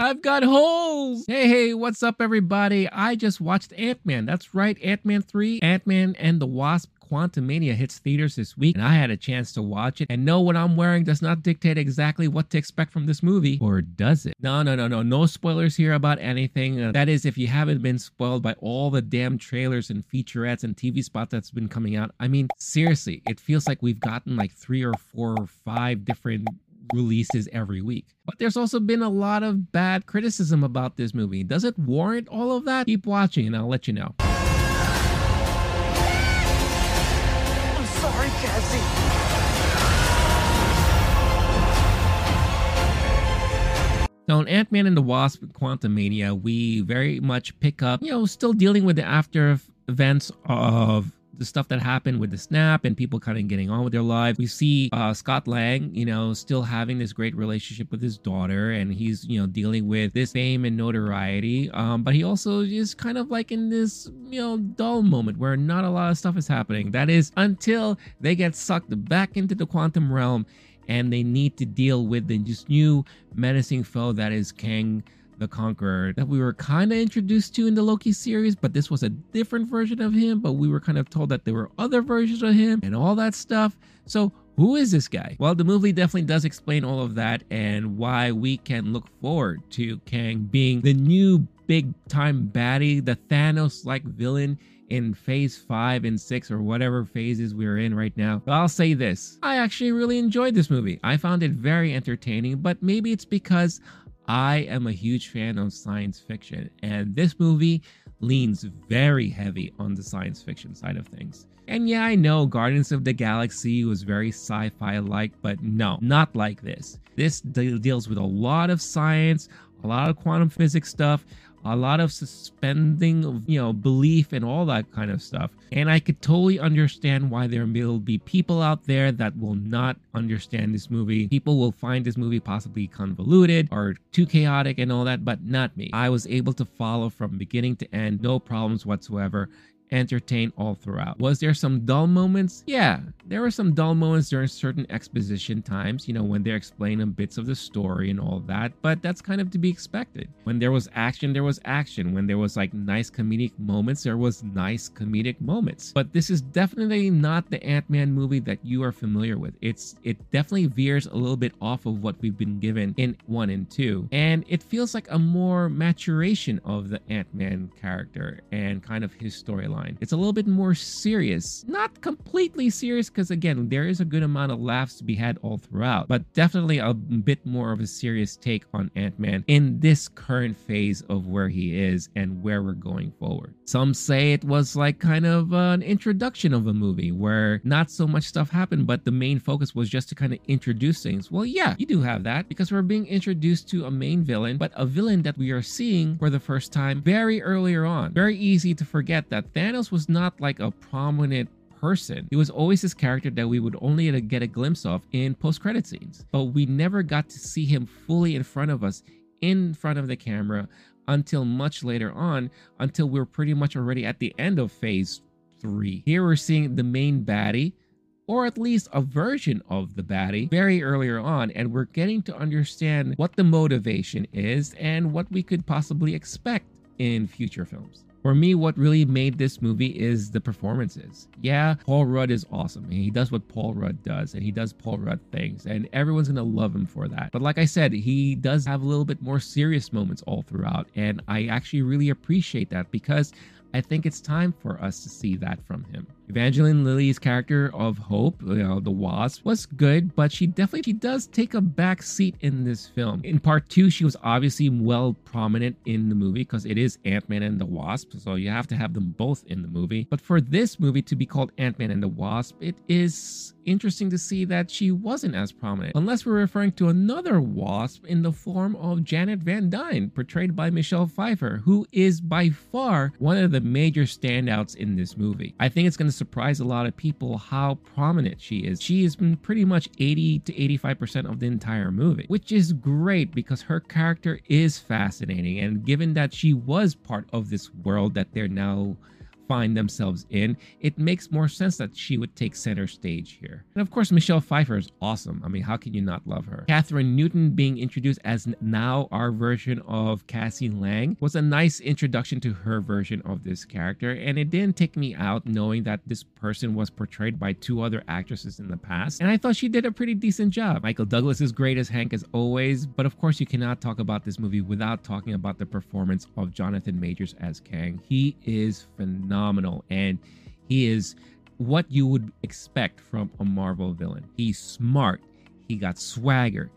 I've got holes. Hey, hey, what's up, everybody? I just watched Ant Man. That's right, Ant Man 3, Ant Man and the Wasp. Quantumania hits theaters this week, and I had a chance to watch it. And know what I'm wearing does not dictate exactly what to expect from this movie, or does it? No, no, no, no. No spoilers here about anything. Uh, that is, if you haven't been spoiled by all the damn trailers and featurettes and TV spots that's been coming out. I mean, seriously, it feels like we've gotten like three or four or five different releases every week. But there's also been a lot of bad criticism about this movie. Does it warrant all of that? Keep watching and I'll let you know. I'm sorry, Cassie. So in Ant-Man and the Wasp Quantumania, we very much pick up, you know, still dealing with the after events of the stuff that happened with the snap and people kind of getting on with their lives. We see uh, Scott Lang, you know, still having this great relationship with his daughter, and he's, you know, dealing with this fame and notoriety. Um, but he also is kind of like in this, you know, dull moment where not a lot of stuff is happening. That is until they get sucked back into the quantum realm and they need to deal with the just new menacing foe that is Kang the Conqueror that we were kind of introduced to in the Loki series, but this was a different version of him. But we were kind of told that there were other versions of him and all that stuff. So, who is this guy? Well, the movie definitely does explain all of that and why we can look forward to Kang being the new big time baddie, the Thanos like villain in phase five and six or whatever phases we're in right now. But I'll say this I actually really enjoyed this movie. I found it very entertaining, but maybe it's because I am a huge fan of science fiction, and this movie leans very heavy on the science fiction side of things. And yeah, I know Guardians of the Galaxy was very sci fi like, but no, not like this. This de- deals with a lot of science, a lot of quantum physics stuff, a lot of suspending, of you know, belief and all that kind of stuff. And I could totally understand why there will be people out there that will not understand this movie. People will find this movie possibly convoluted or too chaotic and all that, but not me. I was able to follow from beginning to end, no problems whatsoever entertained all throughout. Was there some dull moments? Yeah, there were some dull moments during certain exposition times, you know, when they're explaining bits of the story and all that, but that's kind of to be expected. When there was action, there was action. When there was like nice comedic moments, there was nice comedic moments. But this is definitely not the Ant-Man movie that you are familiar with. It's it definitely veers a little bit off of what we've been given in 1 and 2. And it feels like a more maturation of the Ant-Man character and kind of his storyline It's a little bit more serious. Not completely serious, because again, there is a good amount of laughs to be had all throughout, but definitely a bit more of a serious take on Ant Man in this current phase of where he is and where we're going forward. Some say it was like kind of an introduction of a movie where not so much stuff happened, but the main focus was just to kind of introduce things. Well, yeah, you do have that because we're being introduced to a main villain, but a villain that we are seeing for the first time very earlier on. Very easy to forget that Thanos Thanos was not like a prominent person. He was always this character that we would only get a glimpse of in post-credit scenes. But we never got to see him fully in front of us, in front of the camera, until much later on, until we are pretty much already at the end of phase three. Here we're seeing the main baddie, or at least a version of the baddie, very earlier on, and we're getting to understand what the motivation is and what we could possibly expect in future films. For me, what really made this movie is the performances. Yeah, Paul Rudd is awesome. He does what Paul Rudd does, and he does Paul Rudd things, and everyone's gonna love him for that. But like I said, he does have a little bit more serious moments all throughout, and I actually really appreciate that because I think it's time for us to see that from him. Evangeline Lilly's character of Hope, you know, the Wasp, was good, but she definitely she does take a back seat in this film. In part two, she was obviously well prominent in the movie because it is Ant-Man and the Wasp, so you have to have them both in the movie. But for this movie to be called Ant-Man and the Wasp, it is interesting to see that she wasn't as prominent, unless we're referring to another Wasp in the form of Janet Van Dyne, portrayed by Michelle Pfeiffer, who is by far one of the the major standouts in this movie. I think it's going to surprise a lot of people how prominent she is. She has been pretty much 80 to 85% of the entire movie, which is great because her character is fascinating. And given that she was part of this world that they're now find themselves in, it makes more sense that she would take center stage here. And of course, Michelle Pfeiffer is awesome. I mean, how can you not love her? Kathryn Newton being introduced as now our version of Cassie Lang was a nice introduction to her version of this character, and it didn't take me out knowing that this person was portrayed by two other actresses in the past. And I thought she did a pretty decent job. Michael Douglas is great as Hank as always, but of course, you cannot talk about this movie without talking about the performance of Jonathan Majors as Kang. He is phenomenal phenomenal and he is what you would expect from a Marvel villain. He's smart, he got swagger,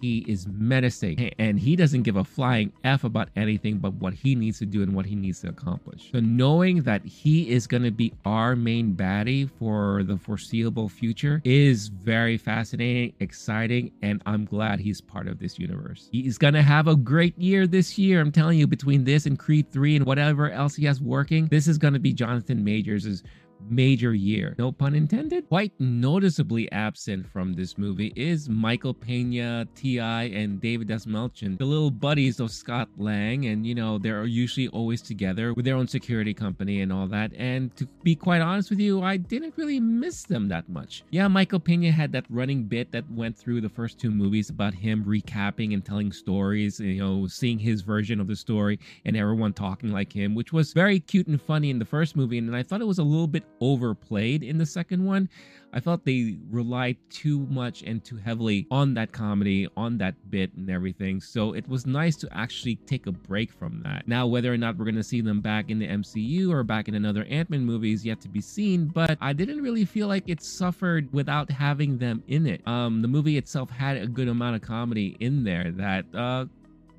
he is menacing, and he doesn't give a flying F about anything but what he needs to do and what he needs to accomplish. So, knowing that he is going to be our main baddie for the foreseeable future is very fascinating, exciting, and I'm glad he's part of this universe. He's going to have a great year this year. I'm telling you, between this and Creed 3 and whatever else he has working, this is going to be Jonathan Majors' major year. No pun intended. Quite noticeably absent from this movie is Michael Pena, T.I., and David Dastmalchian, the little buddies of Scott Lang, and you know, they're usually always together with their own security company and all that. And to be quite honest with you, I didn't really miss them that much. Yeah, Michael Pena had that running bit that went through the first two movies about him recapping and telling stories, you know, seeing his version of the story and everyone talking like him, which was very cute and funny in the first movie. And I thought it was a little bit overplayed in the second one. I felt they relied too much and too heavily on that comedy, on that bit and everything. So it was nice to actually take a break from that. Now, whether or not we're going to see them back in the MCU or back in another Ant Man movie is yet to be seen, but I didn't really feel like it suffered without having them in it. Um, the movie itself had a good amount of comedy in there that uh,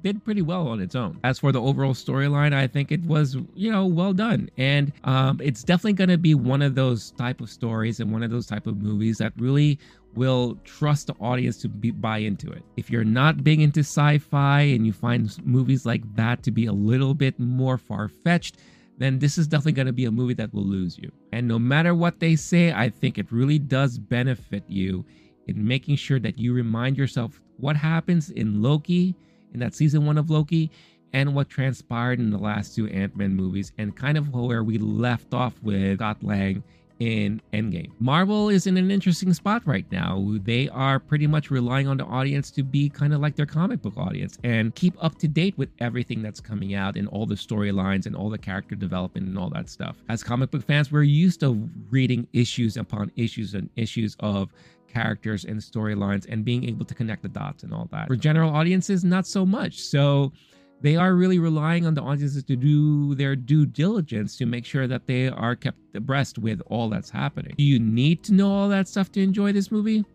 did pretty well on its own. As for the overall storyline, I think it was, you know, well done. And um, it's definitely going to be one of those type of stories and one of those type of movies that really will trust the audience to be, buy into it. If you're not big into sci-fi and you find movies like that to be a little bit more far-fetched, then this is definitely going to be a movie that will lose you. And no matter what they say, I think it really does benefit you in making sure that you remind yourself what happens in Loki in that season one of Loki and what transpired in the last two Ant Man movies, and kind of where we left off with Scott Lang in Endgame. Marvel is in an interesting spot right now. They are pretty much relying on the audience to be kind of like their comic book audience and keep up to date with everything that's coming out and all the storylines and all the character development and all that stuff. As comic book fans, we're used to reading issues upon issues and issues of characters and storylines and being able to connect the dots and all that. For general audiences, not so much. So they are really relying on the audiences to do their due diligence to make sure that they are kept abreast with all that's happening. Do you need to know all that stuff to enjoy this movie?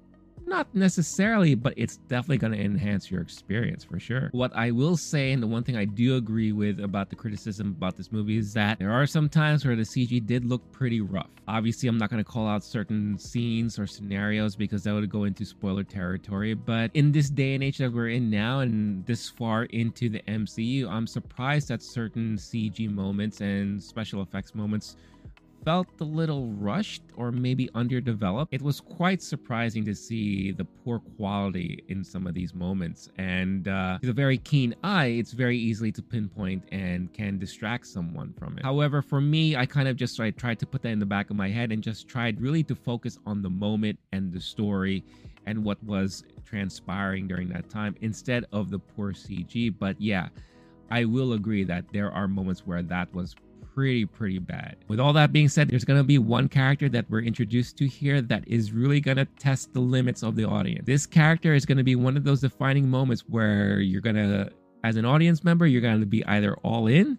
Not necessarily, but it's definitely going to enhance your experience for sure. What I will say, and the one thing I do agree with about the criticism about this movie is that there are some times where the CG did look pretty rough. Obviously, I'm not going to call out certain scenes or scenarios because that would go into spoiler territory. But in this day and age that we're in now, and this far into the MCU, I'm surprised that certain CG moments and special effects moments felt a little rushed or maybe underdeveloped. It was quite surprising to see the poor quality in some of these moments. And uh, with a very keen eye, it's very easily to pinpoint and can distract someone from it. However, for me, I kind of just tried, tried to put that in the back of my head and just tried really to focus on the moment and the story and what was transpiring during that time instead of the poor CG. But yeah, I will agree that there are moments where that was pretty, pretty bad. With all that being said, there's to be one character that we're introduced to here that is really to test the limits of the audience. This character is to be one of those defining moments where you're to, as an audience member, you're to be either all in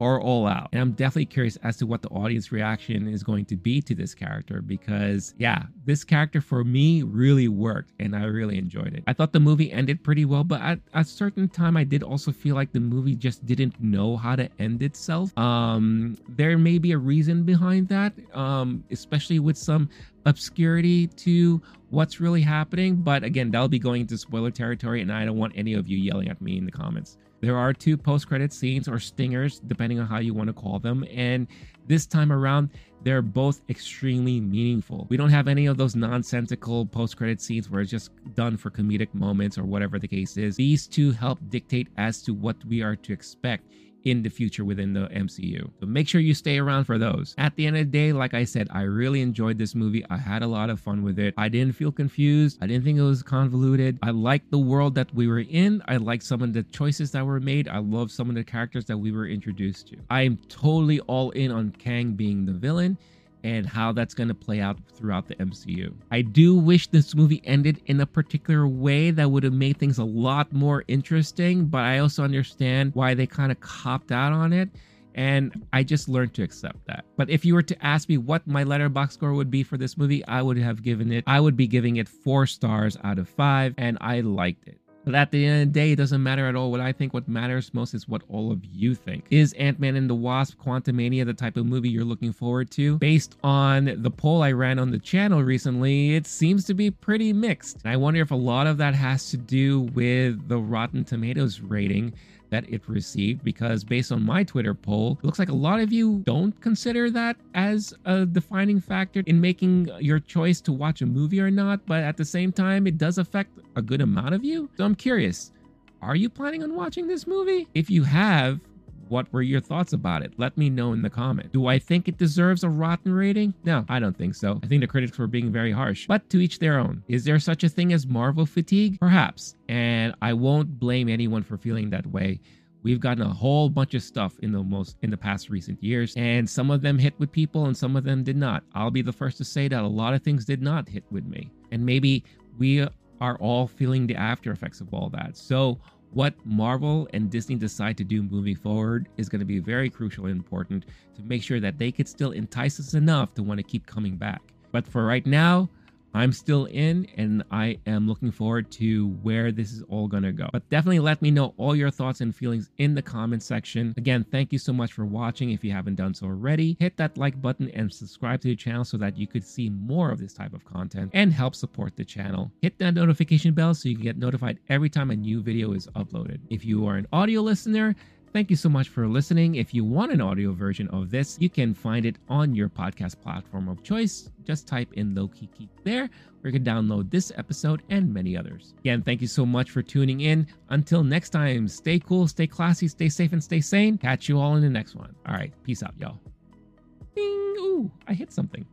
or all out. And I'm definitely curious as to what the audience reaction is going to be to this character because, yeah, this character for me really worked and I really enjoyed it. I thought the movie ended pretty well, but at a certain time, I did also feel like the movie just didn't know how to end itself. Um, there may be a reason behind that, um, especially with some obscurity to what's really happening. But again, that'll be going into spoiler territory, and I don't want any of you yelling at me in the comments There are two post credit scenes or stingers, depending on how you want to call them. And this time around, they're both extremely meaningful. We don't have any of those nonsensical post credit scenes where it's just done for comedic moments or whatever the case is. These two help dictate as to what we are to expect in the future within the MCU. So make sure you stay around for those. At the end of the day, like I said, I really enjoyed this movie. I had a lot of fun with it. I didn't feel confused. I didn't think it was convoluted. I liked the world that we were in. I liked some of the choices that were made. I love some of the characters that we were introduced to. I am totally all in on Kang being the villain and how that's going to play out throughout the MCU. I do wish this movie ended in a particular way that would have made things a lot more interesting, but I also understand why they kind of copped out on it. And I just learned to accept that. But if you were to ask me what my Letterboxd score would be for this movie, I would have given it, I would be giving it four stars out of five, and I liked it. But at the end of the day, it doesn't matter at all. What I think what matters most is what all of you think. Is Ant Man and the Wasp Quantumania the type of movie you're looking forward to? Based on the poll I ran on the channel recently, it seems to be pretty mixed. I wonder if a lot of that has to do with the Rotten Tomatoes rating that it received because based on my Twitter poll, looks like a lot of you don't consider that as a defining factor in making your choice to watch a movie or not, but at the same time, it does affect a good amount of you. So I'm curious, are you planning on watching this movie? If you have, what were your thoughts about it? Let me know in the comment. Do I think it deserves a rotten rating? No, I don't think so. I think the critics were being very harsh, but to each their own. Is there such a thing as Marvel fatigue? Perhaps. And I won't blame anyone for feeling that way. We've gotten a whole bunch of stuff in the most in the past recent years, and some of them hit with people and some of them did not. I'll be the first to say that a lot of things did not hit with me. And maybe we are all feeling the after effects of all that. So what Marvel and Disney decide to do moving forward is going to be very crucial and important to make sure that they could still entice us enough to want to keep coming back. But for right now, I'm still in and I am looking forward to where this is all going to go. But definitely let me know all your thoughts and feelings in the comment section. Again, thank you so much for watching. If you haven't done so already, hit that like button and subscribe to the channel so that you could see more of this type of content and help support the channel. Hit that notification bell so you can get notified every time a new video is uploaded. If you are an audio listener, Thank you so much for listening. If you want an audio version of this, you can find it on your podcast platform of choice. Just type in Low Key Geek there, where you can download this episode and many others. Again, thank you so much for tuning in. Until next time, stay cool, stay classy, stay safe, and stay sane. Catch you all in the next one. All right, peace out, y'all. Ding! Ooh, I hit something.